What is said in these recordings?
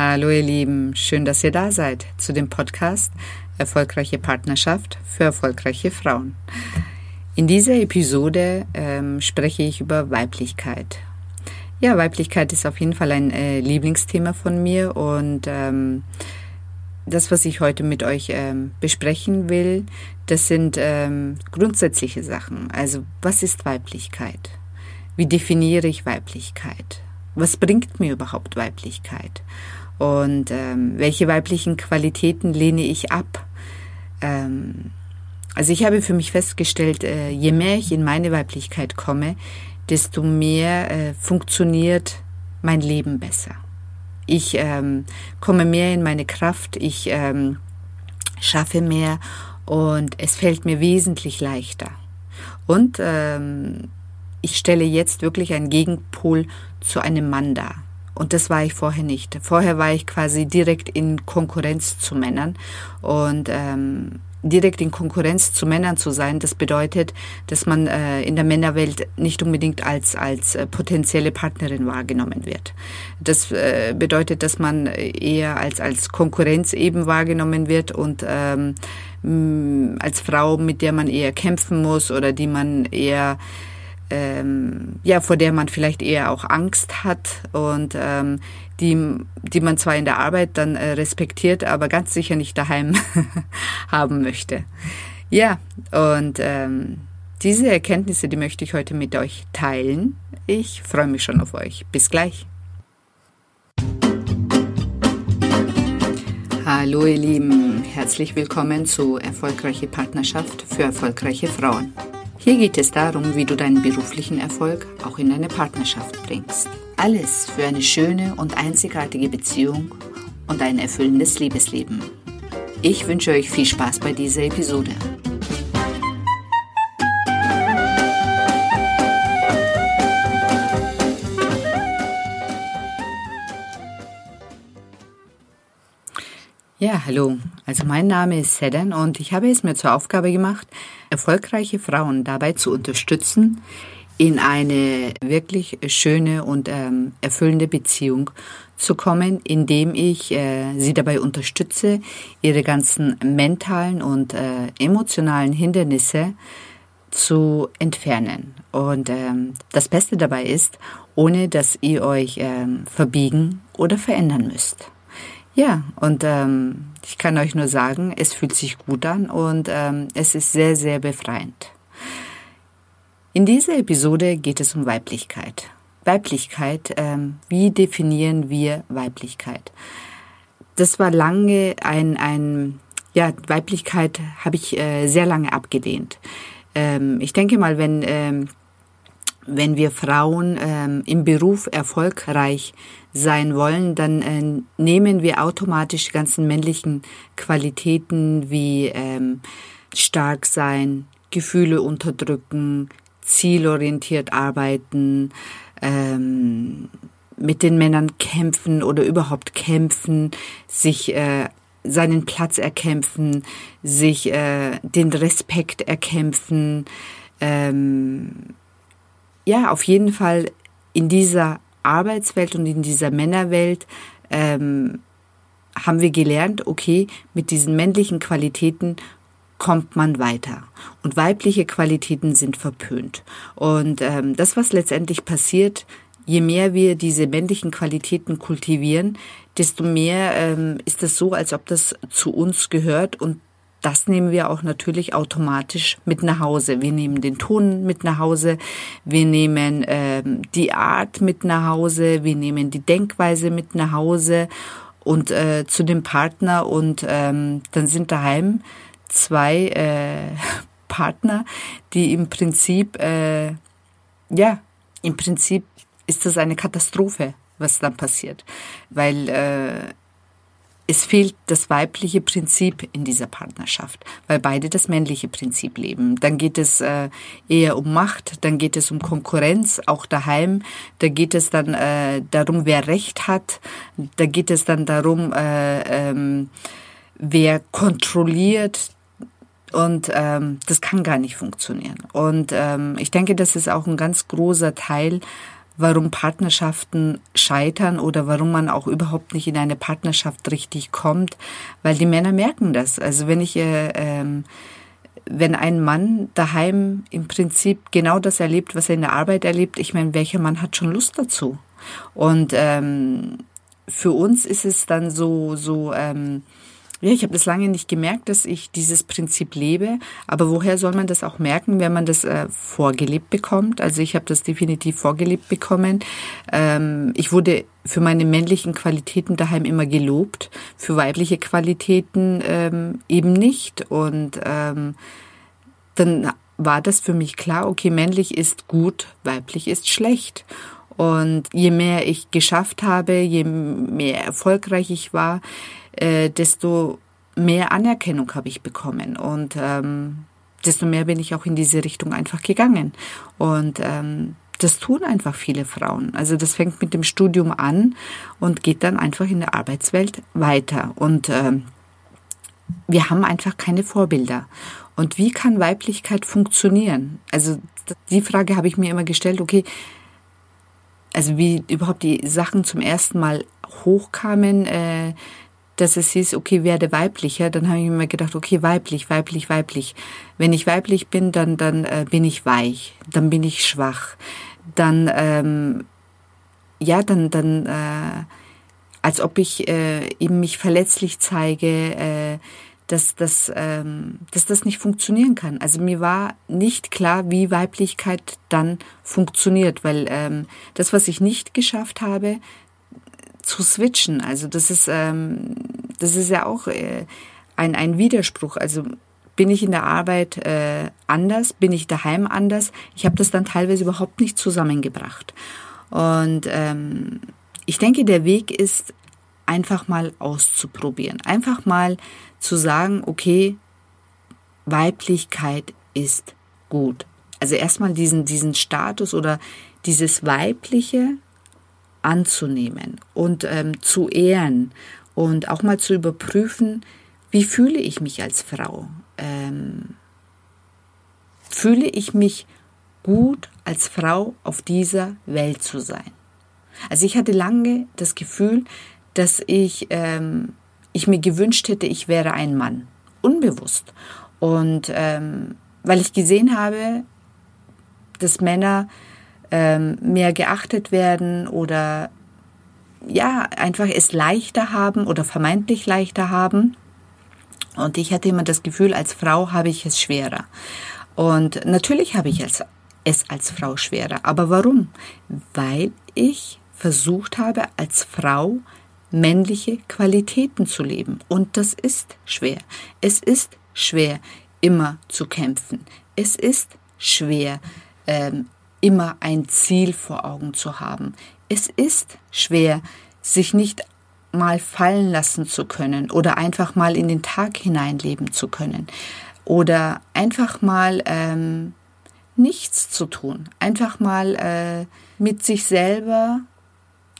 Hallo ihr Lieben, schön, dass ihr da seid zu dem Podcast Erfolgreiche Partnerschaft für erfolgreiche Frauen. In dieser Episode ähm, spreche ich über Weiblichkeit. Ja, Weiblichkeit ist auf jeden Fall ein äh, Lieblingsthema von mir und ähm, das, was ich heute mit euch ähm, besprechen will, das sind ähm, grundsätzliche Sachen. Also, was ist Weiblichkeit? Wie definiere ich Weiblichkeit? Was bringt mir überhaupt Weiblichkeit? Und ähm, welche weiblichen Qualitäten lehne ich ab? Ähm, also ich habe für mich festgestellt, äh, je mehr ich in meine Weiblichkeit komme, desto mehr äh, funktioniert mein Leben besser. Ich ähm, komme mehr in meine Kraft, ich ähm, schaffe mehr und es fällt mir wesentlich leichter. Und ähm, ich stelle jetzt wirklich einen Gegenpol zu einem Mann dar. Und das war ich vorher nicht. Vorher war ich quasi direkt in Konkurrenz zu Männern. Und ähm, direkt in Konkurrenz zu Männern zu sein, das bedeutet, dass man äh, in der Männerwelt nicht unbedingt als, als äh, potenzielle Partnerin wahrgenommen wird. Das äh, bedeutet, dass man eher als, als Konkurrenz eben wahrgenommen wird und ähm, als Frau, mit der man eher kämpfen muss oder die man eher ähm, ja, vor der man vielleicht eher auch Angst hat und ähm, die, die man zwar in der Arbeit dann äh, respektiert, aber ganz sicher nicht daheim haben möchte. Ja, und ähm, diese Erkenntnisse, die möchte ich heute mit euch teilen. Ich freue mich schon auf euch. Bis gleich. Hallo ihr Lieben, herzlich willkommen zu Erfolgreiche Partnerschaft für erfolgreiche Frauen. Hier geht es darum, wie du deinen beruflichen Erfolg auch in deine Partnerschaft bringst. Alles für eine schöne und einzigartige Beziehung und ein erfüllendes Liebesleben. Ich wünsche euch viel Spaß bei dieser Episode. Ja, hallo. Also mein Name ist Sedan und ich habe es mir zur Aufgabe gemacht, erfolgreiche Frauen dabei zu unterstützen, in eine wirklich schöne und ähm, erfüllende Beziehung zu kommen, indem ich äh, sie dabei unterstütze, ihre ganzen mentalen und äh, emotionalen Hindernisse zu entfernen. Und ähm, das Beste dabei ist, ohne dass ihr euch ähm, verbiegen oder verändern müsst. Ja, und ähm, ich kann euch nur sagen, es fühlt sich gut an und ähm, es ist sehr, sehr befreiend. In dieser Episode geht es um Weiblichkeit. Weiblichkeit, ähm, wie definieren wir Weiblichkeit? Das war lange ein, ein ja, Weiblichkeit habe ich äh, sehr lange abgelehnt. Ähm, ich denke mal, wenn ähm, wenn wir Frauen ähm, im Beruf erfolgreich sein wollen, dann äh, nehmen wir automatisch die ganzen männlichen Qualitäten wie ähm, stark sein, Gefühle unterdrücken, zielorientiert arbeiten, ähm, mit den Männern kämpfen oder überhaupt kämpfen, sich äh, seinen Platz erkämpfen, sich äh, den Respekt erkämpfen, ähm, ja, auf jeden Fall in dieser Arbeitswelt und in dieser Männerwelt ähm, haben wir gelernt, okay, mit diesen männlichen Qualitäten kommt man weiter. Und weibliche Qualitäten sind verpönt. Und ähm, das, was letztendlich passiert, je mehr wir diese männlichen Qualitäten kultivieren, desto mehr ähm, ist es so, als ob das zu uns gehört und das nehmen wir auch natürlich automatisch mit nach Hause. Wir nehmen den Ton mit nach Hause, wir nehmen ähm, die Art mit nach Hause, wir nehmen die Denkweise mit nach Hause. Und äh, zu dem Partner. Und ähm, dann sind daheim zwei äh, Partner, die im Prinzip, äh, ja, im Prinzip ist das eine Katastrophe, was dann passiert, weil äh, es fehlt das weibliche Prinzip in dieser Partnerschaft, weil beide das männliche Prinzip leben. Dann geht es äh, eher um Macht, dann geht es um Konkurrenz, auch daheim. Da geht es dann äh, darum, wer Recht hat. Da geht es dann darum, äh, ähm, wer kontrolliert. Und ähm, das kann gar nicht funktionieren. Und ähm, ich denke, das ist auch ein ganz großer Teil, warum Partnerschaften scheitern oder warum man auch überhaupt nicht in eine Partnerschaft richtig kommt, weil die Männer merken das. Also wenn ich äh, ähm, wenn ein Mann daheim im Prinzip genau das erlebt, was er in der Arbeit erlebt, ich meine, welcher Mann hat schon Lust dazu? Und ähm, für uns ist es dann so so ähm, ja, ich habe das lange nicht gemerkt, dass ich dieses Prinzip lebe. Aber woher soll man das auch merken, wenn man das äh, vorgelebt bekommt? Also ich habe das definitiv vorgelebt bekommen. Ähm, ich wurde für meine männlichen Qualitäten daheim immer gelobt, für weibliche Qualitäten ähm, eben nicht. Und ähm, dann war das für mich klar, okay, männlich ist gut, weiblich ist schlecht. Und je mehr ich geschafft habe, je mehr erfolgreich ich war, äh, desto mehr Anerkennung habe ich bekommen und ähm, desto mehr bin ich auch in diese Richtung einfach gegangen. Und ähm, das tun einfach viele Frauen. Also das fängt mit dem Studium an und geht dann einfach in der Arbeitswelt weiter. Und ähm, wir haben einfach keine Vorbilder. Und wie kann Weiblichkeit funktionieren? Also die Frage habe ich mir immer gestellt, okay, also wie überhaupt die Sachen zum ersten Mal hochkamen, äh, dass es hieß, okay, werde weiblicher, dann habe ich mir gedacht, okay, weiblich, weiblich, weiblich. Wenn ich weiblich bin, dann, dann äh, bin ich weich, dann bin ich schwach, dann, ähm, ja, dann, dann, äh, als ob ich äh, eben mich verletzlich zeige, äh, dass, dass, ähm, dass das nicht funktionieren kann. Also mir war nicht klar, wie Weiblichkeit dann funktioniert, weil ähm, das, was ich nicht geschafft habe, zu switchen. Also das ist, ähm, das ist ja auch äh, ein, ein Widerspruch. Also bin ich in der Arbeit äh, anders, bin ich daheim anders. Ich habe das dann teilweise überhaupt nicht zusammengebracht. Und ähm, ich denke, der Weg ist einfach mal auszuprobieren. Einfach mal zu sagen, okay, Weiblichkeit ist gut. Also erstmal diesen, diesen Status oder dieses Weibliche anzunehmen und ähm, zu ehren und auch mal zu überprüfen, wie fühle ich mich als Frau? Ähm, fühle ich mich gut als Frau auf dieser Welt zu sein? Also ich hatte lange das Gefühl, dass ich, ähm, ich mir gewünscht hätte, ich wäre ein Mann. Unbewusst. Und ähm, weil ich gesehen habe, dass Männer ähm, mehr geachtet werden oder ja, einfach es leichter haben oder vermeintlich leichter haben. Und ich hatte immer das Gefühl, als Frau habe ich es schwerer. Und natürlich habe ich es, es als Frau schwerer. Aber warum? Weil ich versucht habe, als Frau männliche Qualitäten zu leben. Und das ist schwer. Es ist schwer, immer zu kämpfen. Es ist schwer, ähm, immer ein Ziel vor Augen zu haben. Es ist schwer, sich nicht mal fallen lassen zu können oder einfach mal in den Tag hineinleben zu können oder einfach mal ähm, nichts zu tun, einfach mal äh, mit sich selber,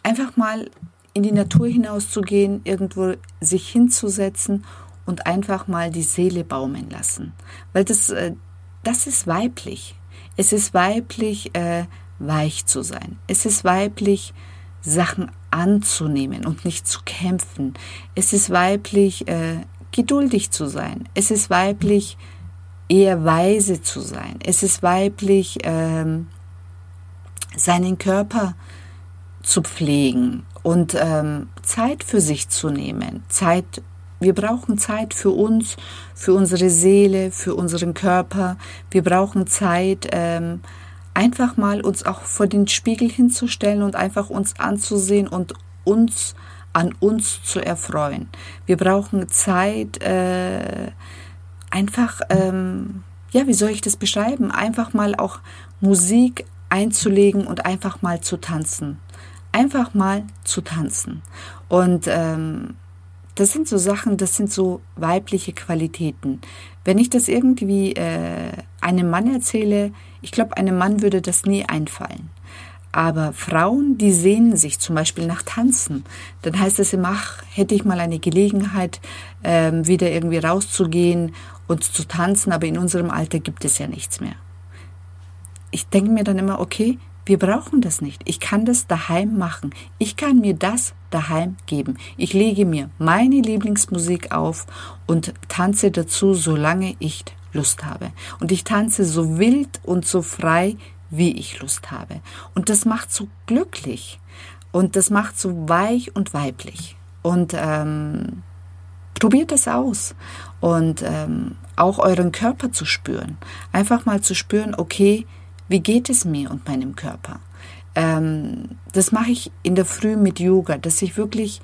einfach mal in die Natur hinauszugehen, irgendwo sich hinzusetzen und einfach mal die Seele baumeln lassen, weil das äh, das ist weiblich. Es ist weiblich, äh, weich zu sein. Es ist weiblich, Sachen anzunehmen und nicht zu kämpfen. Es ist weiblich, äh, geduldig zu sein. Es ist weiblich, eher weise zu sein. Es ist weiblich, ähm, seinen Körper zu pflegen und ähm, Zeit für sich zu nehmen. Zeit wir brauchen Zeit für uns, für unsere Seele, für unseren Körper. Wir brauchen Zeit, ähm, einfach mal uns auch vor den Spiegel hinzustellen und einfach uns anzusehen und uns an uns zu erfreuen. Wir brauchen Zeit, äh, einfach, ähm, ja, wie soll ich das beschreiben? Einfach mal auch Musik einzulegen und einfach mal zu tanzen. Einfach mal zu tanzen. Und ähm, das sind so Sachen, das sind so weibliche Qualitäten. Wenn ich das irgendwie äh, einem Mann erzähle, ich glaube, einem Mann würde das nie einfallen. Aber Frauen, die sehnen sich zum Beispiel nach Tanzen. Dann heißt es immer, ach, hätte ich mal eine Gelegenheit, ähm, wieder irgendwie rauszugehen und zu tanzen, aber in unserem Alter gibt es ja nichts mehr. Ich denke mir dann immer, okay, Wir brauchen das nicht. Ich kann das daheim machen. Ich kann mir das daheim geben. Ich lege mir meine Lieblingsmusik auf und tanze dazu, solange ich Lust habe. Und ich tanze so wild und so frei, wie ich Lust habe. Und das macht so glücklich. Und das macht so weich und weiblich. Und ähm, probiert es aus. Und ähm, auch euren Körper zu spüren. Einfach mal zu spüren, okay, wie geht es mir und meinem Körper? Ähm, das mache ich in der Früh mit Yoga, dass ich wirklich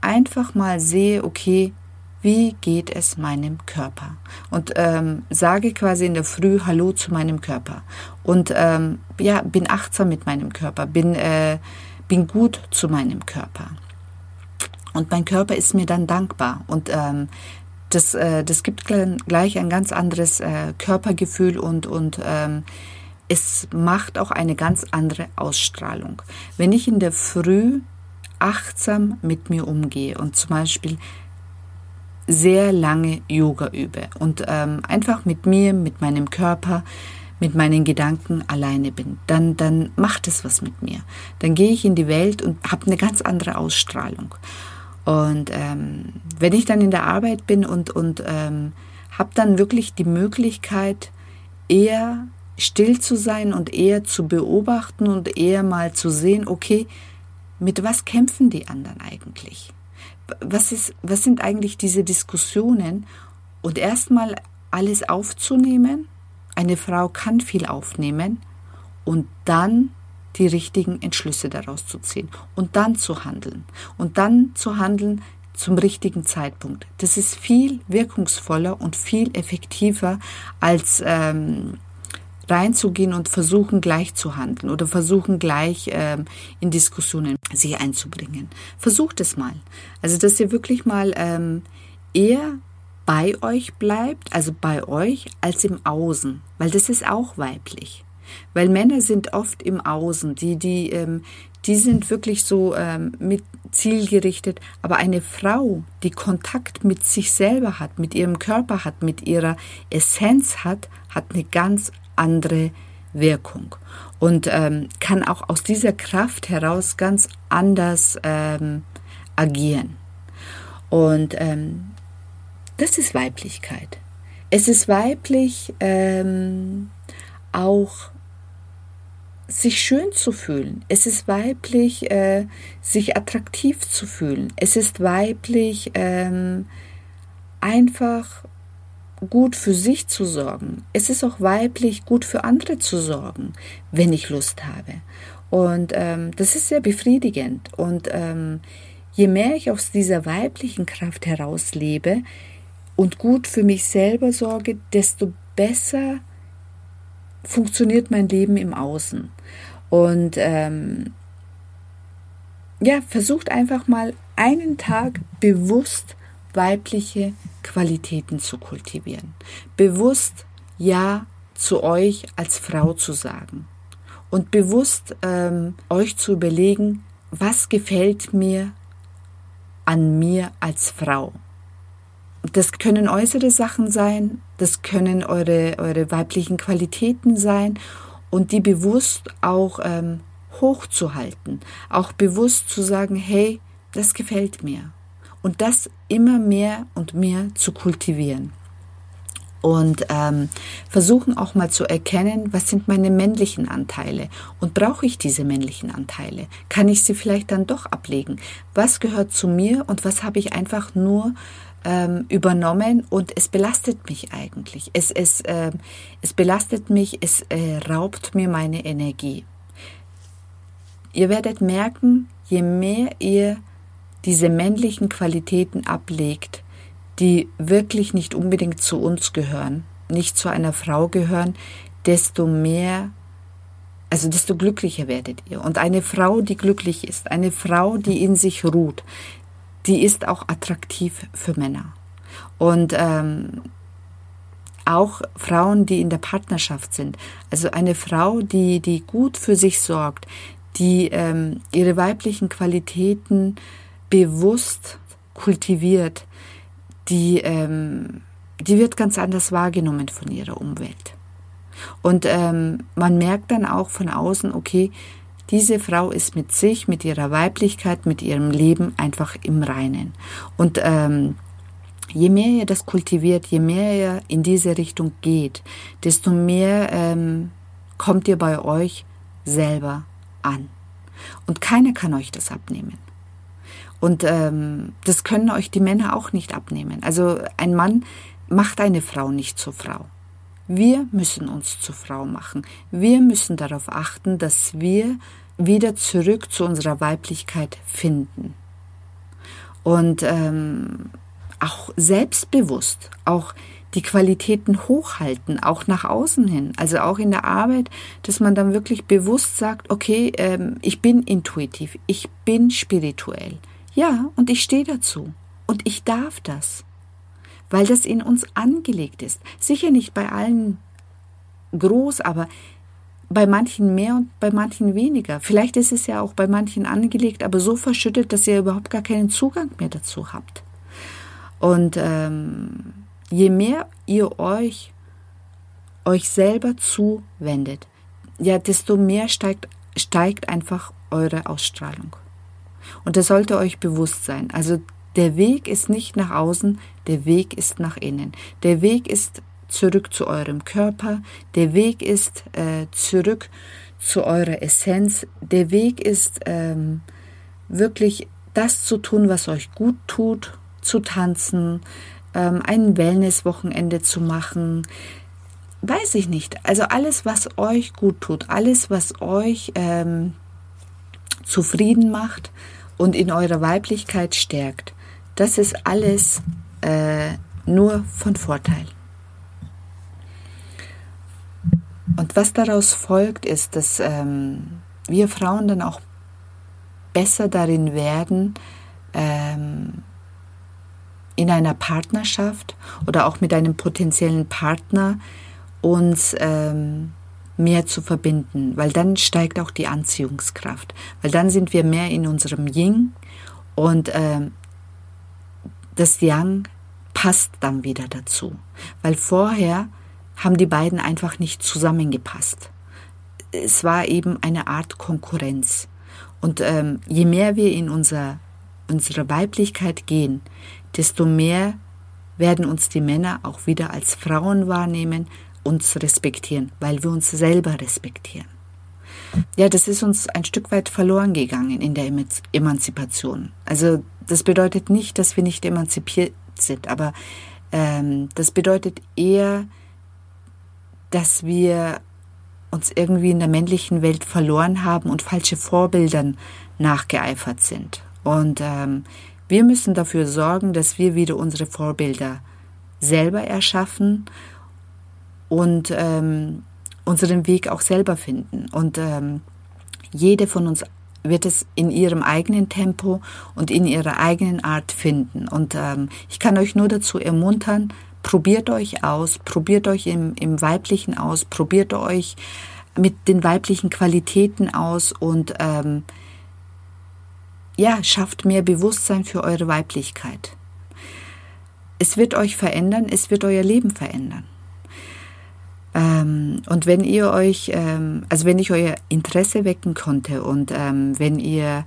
einfach mal sehe, okay, wie geht es meinem Körper? Und ähm, sage quasi in der Früh Hallo zu meinem Körper. Und ähm, ja, bin achtsam mit meinem Körper, bin, äh, bin gut zu meinem Körper. Und mein Körper ist mir dann dankbar. Und ähm, das, äh, das gibt gleich ein ganz anderes äh, Körpergefühl und, und ähm, es macht auch eine ganz andere Ausstrahlung. Wenn ich in der Früh achtsam mit mir umgehe und zum Beispiel sehr lange Yoga übe und ähm, einfach mit mir, mit meinem Körper, mit meinen Gedanken alleine bin, dann, dann macht es was mit mir. Dann gehe ich in die Welt und habe eine ganz andere Ausstrahlung. Und ähm, wenn ich dann in der Arbeit bin und, und ähm, habe dann wirklich die Möglichkeit, eher still zu sein und eher zu beobachten und eher mal zu sehen, okay, mit was kämpfen die anderen eigentlich? was, ist, was sind eigentlich diese Diskussionen und erstmal alles aufzunehmen. Eine Frau kann viel aufnehmen und dann die richtigen Entschlüsse daraus zu ziehen und dann zu handeln und dann zu handeln zum richtigen Zeitpunkt. Das ist viel wirkungsvoller und viel effektiver als ähm, reinzugehen und versuchen gleich zu handeln oder versuchen gleich ähm, in Diskussionen sie einzubringen. Versucht es mal. Also dass ihr wirklich mal ähm, eher bei euch bleibt, also bei euch, als im Außen, weil das ist auch weiblich. Weil Männer sind oft im Außen, die, die, ähm, die sind wirklich so ähm, mit zielgerichtet. Aber eine Frau, die Kontakt mit sich selber hat, mit ihrem Körper hat, mit ihrer Essenz hat, hat eine ganz andere Wirkung und ähm, kann auch aus dieser Kraft heraus ganz anders ähm, agieren. Und ähm, das ist Weiblichkeit. Es ist weiblich ähm, auch sich schön zu fühlen. Es ist weiblich, äh, sich attraktiv zu fühlen. Es ist weiblich, ähm, einfach gut für sich zu sorgen. Es ist auch weiblich, gut für andere zu sorgen, wenn ich Lust habe. Und ähm, das ist sehr befriedigend. Und ähm, je mehr ich aus dieser weiblichen Kraft heraus lebe und gut für mich selber sorge, desto besser funktioniert mein Leben im Außen. Und ähm, ja, versucht einfach mal einen Tag bewusst weibliche Qualitäten zu kultivieren. Bewusst Ja zu euch als Frau zu sagen. Und bewusst ähm, euch zu überlegen, was gefällt mir an mir als Frau. Das können äußere Sachen sein, das können eure, eure weiblichen Qualitäten sein und die bewusst auch ähm, hochzuhalten, auch bewusst zu sagen, hey, das gefällt mir und das immer mehr und mehr zu kultivieren. Und ähm, versuchen auch mal zu erkennen, was sind meine männlichen Anteile und brauche ich diese männlichen Anteile? Kann ich sie vielleicht dann doch ablegen? Was gehört zu mir und was habe ich einfach nur ähm, übernommen und es belastet mich eigentlich. Es, es, äh, es belastet mich, es äh, raubt mir meine Energie. Ihr werdet merken, je mehr ihr diese männlichen Qualitäten ablegt, die wirklich nicht unbedingt zu uns gehören, nicht zu einer Frau gehören, desto mehr, also desto glücklicher werdet ihr. Und eine Frau, die glücklich ist, eine Frau, die in sich ruht, die ist auch attraktiv für Männer. Und ähm, auch Frauen, die in der Partnerschaft sind. Also eine Frau, die, die gut für sich sorgt, die ähm, ihre weiblichen Qualitäten bewusst kultiviert, die, ähm, die wird ganz anders wahrgenommen von ihrer Umwelt. Und ähm, man merkt dann auch von außen, okay, diese Frau ist mit sich, mit ihrer Weiblichkeit, mit ihrem Leben einfach im Reinen. Und ähm, je mehr ihr das kultiviert, je mehr ihr in diese Richtung geht, desto mehr ähm, kommt ihr bei euch selber an. Und keiner kann euch das abnehmen. Und ähm, das können euch die Männer auch nicht abnehmen. Also ein Mann macht eine Frau nicht zur Frau. Wir müssen uns zur Frau machen. Wir müssen darauf achten, dass wir wieder zurück zu unserer Weiblichkeit finden. Und ähm, auch selbstbewusst, auch die Qualitäten hochhalten, auch nach außen hin, also auch in der Arbeit, dass man dann wirklich bewusst sagt, okay, ähm, ich bin intuitiv, ich bin spirituell. Ja, und ich stehe dazu. Und ich darf das weil das in uns angelegt ist. Sicher nicht bei allen groß, aber bei manchen mehr und bei manchen weniger. Vielleicht ist es ja auch bei manchen angelegt, aber so verschüttet, dass ihr überhaupt gar keinen Zugang mehr dazu habt. Und ähm, je mehr ihr euch euch selber zuwendet, ja, desto mehr steigt, steigt einfach eure Ausstrahlung. Und das sollte euch bewusst sein. Also der Weg ist nicht nach außen, der Weg ist nach innen. Der Weg ist zurück zu eurem Körper, der Weg ist äh, zurück zu eurer Essenz, der Weg ist ähm, wirklich das zu tun, was euch gut tut, zu tanzen, ähm, ein Wellness-Wochenende zu machen, weiß ich nicht. Also alles, was euch gut tut, alles, was euch ähm, zufrieden macht und in eurer Weiblichkeit stärkt. Das ist alles äh, nur von Vorteil. Und was daraus folgt, ist, dass ähm, wir Frauen dann auch besser darin werden, ähm, in einer Partnerschaft oder auch mit einem potenziellen Partner uns ähm, mehr zu verbinden, weil dann steigt auch die Anziehungskraft, weil dann sind wir mehr in unserem Ying und ähm, das Yang passt dann wieder dazu, weil vorher haben die beiden einfach nicht zusammengepasst. Es war eben eine Art Konkurrenz. Und ähm, je mehr wir in unser, unsere Weiblichkeit gehen, desto mehr werden uns die Männer auch wieder als Frauen wahrnehmen, uns respektieren, weil wir uns selber respektieren. Ja, das ist uns ein Stück weit verloren gegangen in der Emanzipation. Also das bedeutet nicht, dass wir nicht emanzipiert sind, aber ähm, das bedeutet eher, dass wir uns irgendwie in der männlichen Welt verloren haben und falsche Vorbildern nachgeeifert sind. Und ähm, wir müssen dafür sorgen, dass wir wieder unsere Vorbilder selber erschaffen und ähm, unseren Weg auch selber finden. Und ähm, jede von uns wird es in ihrem eigenen Tempo und in ihrer eigenen Art finden. Und ähm, ich kann euch nur dazu ermuntern, probiert euch aus, probiert euch im, im Weiblichen aus, probiert euch mit den weiblichen Qualitäten aus und ähm, ja, schafft mehr Bewusstsein für eure Weiblichkeit. Es wird euch verändern, es wird euer Leben verändern. Ähm, und wenn ihr euch, ähm, also wenn ich euer Interesse wecken konnte und ähm, wenn ihr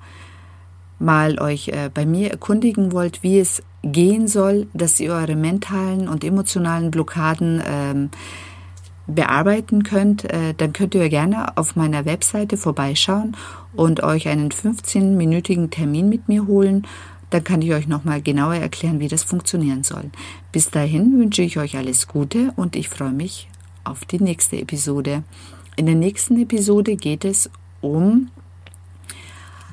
mal euch äh, bei mir erkundigen wollt, wie es gehen soll, dass ihr eure mentalen und emotionalen Blockaden ähm, bearbeiten könnt, äh, dann könnt ihr gerne auf meiner Webseite vorbeischauen und euch einen 15-minütigen Termin mit mir holen. Dann kann ich euch nochmal genauer erklären, wie das funktionieren soll. Bis dahin wünsche ich euch alles Gute und ich freue mich auf die nächste Episode. In der nächsten Episode geht es um,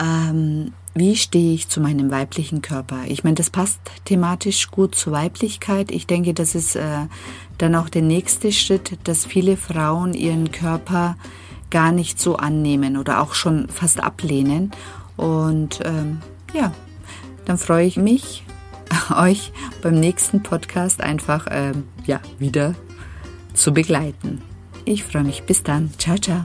ähm, wie stehe ich zu meinem weiblichen Körper. Ich meine, das passt thematisch gut zur Weiblichkeit. Ich denke, das ist äh, dann auch der nächste Schritt, dass viele Frauen ihren Körper gar nicht so annehmen oder auch schon fast ablehnen. Und ähm, ja, dann freue ich mich, euch beim nächsten Podcast einfach ähm, ja, wieder zu begleiten. Ich freue mich. Bis dann. Ciao, ciao.